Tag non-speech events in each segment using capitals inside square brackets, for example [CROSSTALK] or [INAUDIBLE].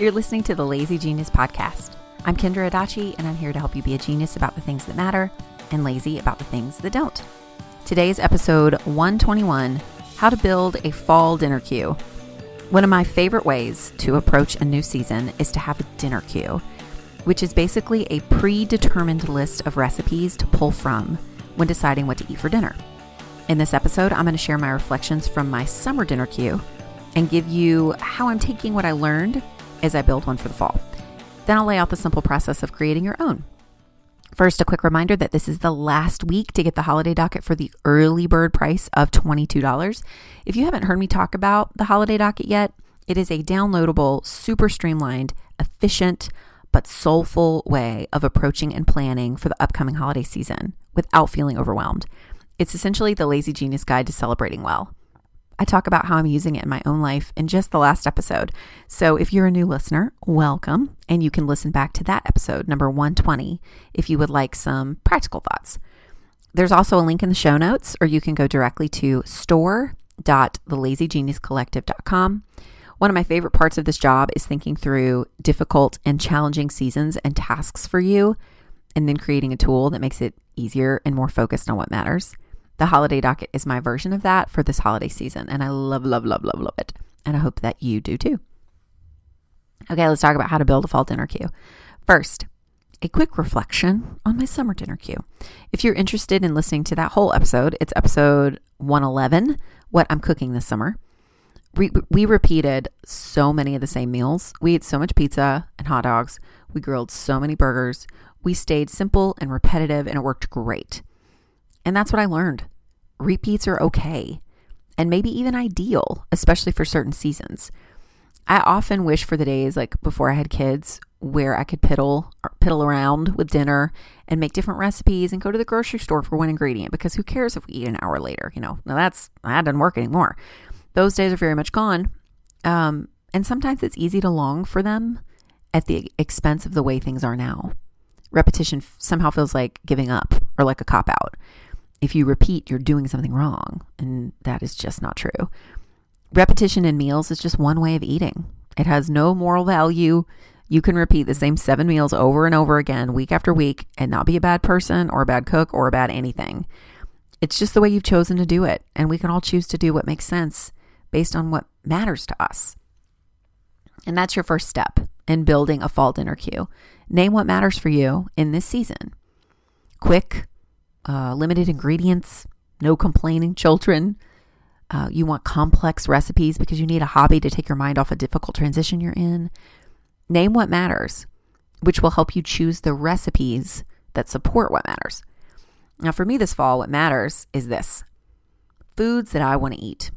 You're listening to the Lazy Genius Podcast. I'm Kendra Adachi, and I'm here to help you be a genius about the things that matter and lazy about the things that don't. Today's episode 121 How to Build a Fall Dinner Queue. One of my favorite ways to approach a new season is to have a dinner queue, which is basically a predetermined list of recipes to pull from when deciding what to eat for dinner. In this episode, I'm going to share my reflections from my summer dinner queue and give you how I'm taking what I learned as I build one for the fall. Then I'll lay out the simple process of creating your own. First, a quick reminder that this is the last week to get the holiday docket for the early bird price of $22. If you haven't heard me talk about the holiday docket yet, it is a downloadable, super streamlined, efficient, but soulful way of approaching and planning for the upcoming holiday season without feeling overwhelmed. It's essentially the Lazy Genius Guide to Celebrating Well. I talk about how I'm using it in my own life in just the last episode. So if you're a new listener, welcome. And you can listen back to that episode, number 120, if you would like some practical thoughts. There's also a link in the show notes, or you can go directly to store.thelazygeniuscollective.com. One of my favorite parts of this job is thinking through difficult and challenging seasons and tasks for you, and then creating a tool that makes it easier and more focused on what matters. The holiday docket is my version of that for this holiday season, and I love, love, love, love, love it. And I hope that you do too. Okay, let's talk about how to build a fall dinner queue. First, a quick reflection on my summer dinner queue. If you're interested in listening to that whole episode, it's episode 111 What I'm Cooking This Summer. We, we repeated so many of the same meals. We ate so much pizza and hot dogs. We grilled so many burgers. We stayed simple and repetitive, and it worked great. And that's what I learned. Repeats are okay and maybe even ideal, especially for certain seasons. I often wish for the days like before I had kids where I could piddle piddle around with dinner and make different recipes and go to the grocery store for one ingredient because who cares if we eat an hour later, you know? Now that's that doesn't work anymore. Those days are very much gone. Um, and sometimes it's easy to long for them at the expense of the way things are now. Repetition somehow feels like giving up or like a cop out if you repeat, you're doing something wrong. And that is just not true. Repetition in meals is just one way of eating, it has no moral value. You can repeat the same seven meals over and over again, week after week, and not be a bad person or a bad cook or a bad anything. It's just the way you've chosen to do it. And we can all choose to do what makes sense based on what matters to us. And that's your first step in building a fall dinner queue. Name what matters for you in this season. Quick, uh, limited ingredients, no complaining children. Uh, you want complex recipes because you need a hobby to take your mind off a difficult transition you're in. Name what matters, which will help you choose the recipes that support what matters. Now, for me this fall, what matters is this foods that I want to eat.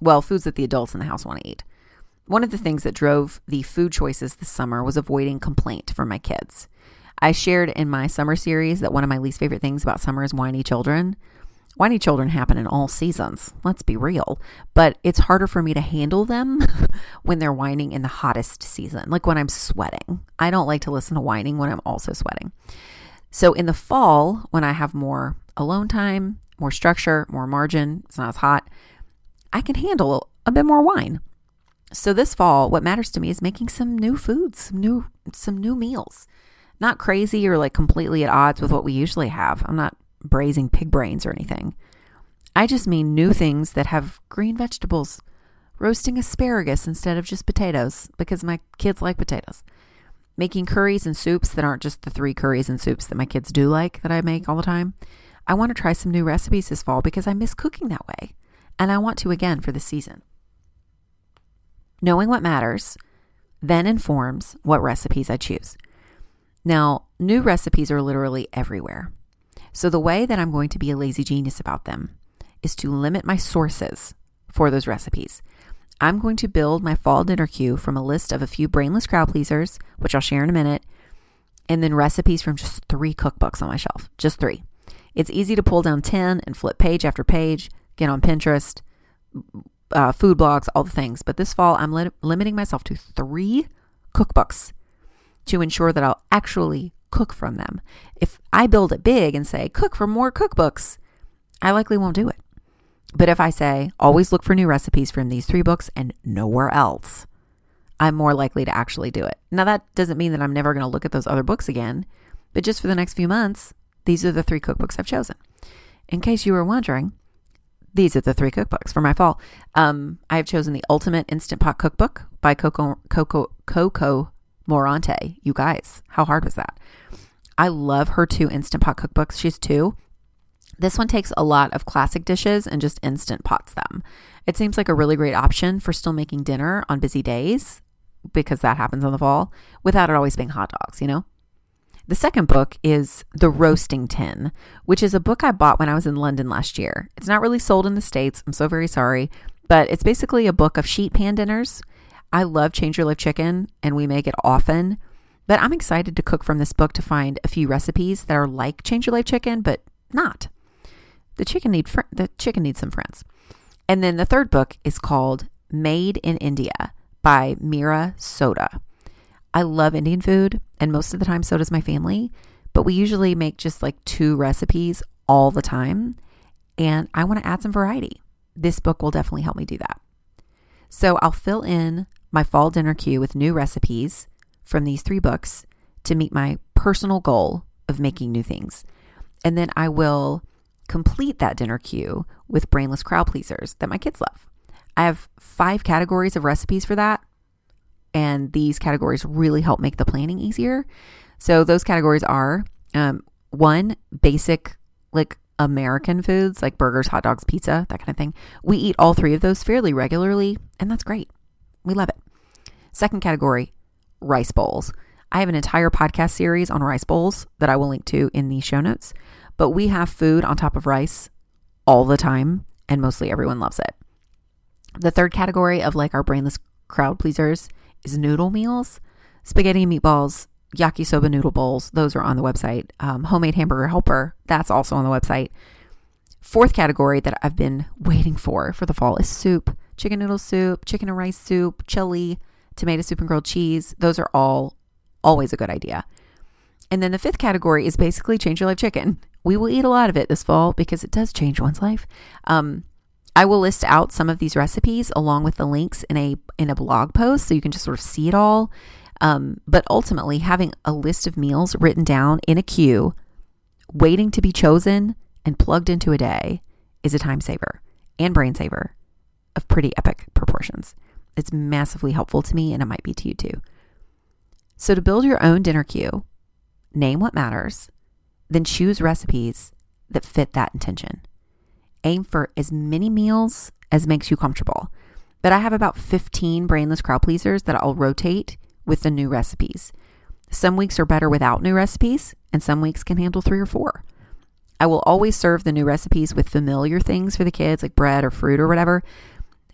Well, foods that the adults in the house want to eat. One of the things that drove the food choices this summer was avoiding complaint from my kids. I shared in my summer series that one of my least favorite things about summer is whiny children. Whiny children happen in all seasons, let's be real, but it's harder for me to handle them [LAUGHS] when they're whining in the hottest season, like when I'm sweating. I don't like to listen to whining when I'm also sweating. So in the fall, when I have more alone time, more structure, more margin, it's not as hot, I can handle a bit more wine. So this fall, what matters to me is making some new foods, some new some new meals. Not crazy or like completely at odds with what we usually have. I'm not braising pig brains or anything. I just mean new things that have green vegetables, roasting asparagus instead of just potatoes because my kids like potatoes. making curries and soups that aren't just the three curries and soups that my kids do like that I make all the time. I want to try some new recipes this fall because I miss cooking that way. And I want to again for the season. Knowing what matters then informs what recipes I choose. Now, new recipes are literally everywhere. So, the way that I'm going to be a lazy genius about them is to limit my sources for those recipes. I'm going to build my fall dinner queue from a list of a few brainless crowd pleasers, which I'll share in a minute, and then recipes from just three cookbooks on my shelf. Just three. It's easy to pull down 10 and flip page after page, get on Pinterest, uh, food blogs, all the things. But this fall, I'm li- limiting myself to three cookbooks to ensure that I'll actually cook from them. If I build it big and say, cook for more cookbooks, I likely won't do it. But if I say, always look for new recipes from these three books and nowhere else, I'm more likely to actually do it. Now, that doesn't mean that I'm never going to look at those other books again, but just for the next few months, these are the three cookbooks I've chosen. In case you were wondering, these are the three cookbooks for my fall. Um, I have chosen the Ultimate Instant Pot Cookbook by Coco Coco Coco Morante. You guys, how hard was that? I love her two Instant Pot cookbooks. She's two. This one takes a lot of classic dishes and just instant pots them. It seems like a really great option for still making dinner on busy days because that happens in the fall without it always being hot dogs, you know? The second book is The Roasting Tin, which is a book I bought when I was in London last year. It's not really sold in the States. I'm so very sorry. But it's basically a book of sheet pan dinners. I love Change Your Life Chicken, and we make it often. But I'm excited to cook from this book to find a few recipes that are like Change Your Life Chicken, but not. The chicken need fr- the chicken needs some friends. And then the third book is called Made in India by Meera Sodha. I love Indian food, and most of the time, so does my family. But we usually make just like two recipes all the time. And I want to add some variety. This book will definitely help me do that. So I'll fill in my fall dinner queue with new recipes from these three books to meet my personal goal of making new things. And then I will complete that dinner queue with brainless crowd pleasers that my kids love. I have five categories of recipes for that and these categories really help make the planning easier. So those categories are um, one, basic like American foods like burgers, hot dogs, pizza, that kind of thing. We eat all three of those fairly regularly, and that's great. We love it. Second category, rice bowls. I have an entire podcast series on rice bowls that I will link to in the show notes, but we have food on top of rice all the time, and mostly everyone loves it. The third category of like our brainless crowd pleasers is noodle meals, spaghetti and meatballs, yakisoba noodle bowls. Those are on the website. Um, homemade hamburger helper. That's also on the website. Fourth category that I've been waiting for for the fall is soup, chicken noodle soup, chicken and rice soup, chili, tomato soup and grilled cheese. Those are all always a good idea. And then the fifth category is basically change your life chicken. We will eat a lot of it this fall because it does change one's life. Um, I will list out some of these recipes along with the links in a in a blog post so you can just sort of see it all. Um, but ultimately, having a list of meals written down in a queue, waiting to be chosen and plugged into a day, is a time saver and brain saver of pretty epic proportions. It's massively helpful to me, and it might be to you too. So, to build your own dinner queue, name what matters, then choose recipes that fit that intention aim for as many meals as makes you comfortable. But I have about 15 brainless crowd pleasers that I'll rotate with the new recipes. Some weeks are better without new recipes, and some weeks can handle three or four. I will always serve the new recipes with familiar things for the kids, like bread or fruit or whatever.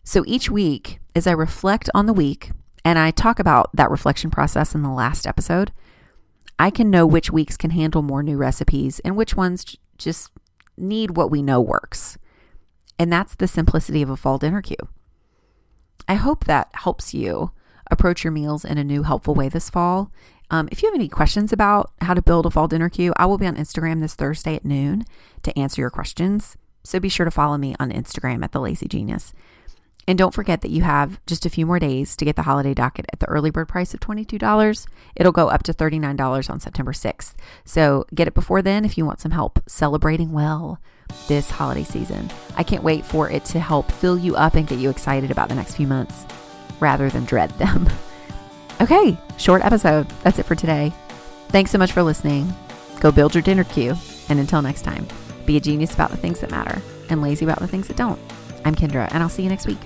So each week, as I reflect on the week, and I talk about that reflection process in the last episode, I can know which weeks can handle more new recipes and which ones just need what we know works. And that's the simplicity of a fall dinner queue. I hope that helps you approach your meals in a new, helpful way this fall. Um, if you have any questions about how to build a fall dinner queue, I will be on Instagram this Thursday at noon to answer your questions. So be sure to follow me on Instagram at The Lazy Genius. And don't forget that you have just a few more days to get the holiday docket at the early bird price of $22. It'll go up to $39 on September 6th. So get it before then if you want some help celebrating well this holiday season. I can't wait for it to help fill you up and get you excited about the next few months rather than dread them. [LAUGHS] Okay, short episode. That's it for today. Thanks so much for listening. Go build your dinner queue. And until next time, be a genius about the things that matter and lazy about the things that don't. I'm Kendra, and I'll see you next week.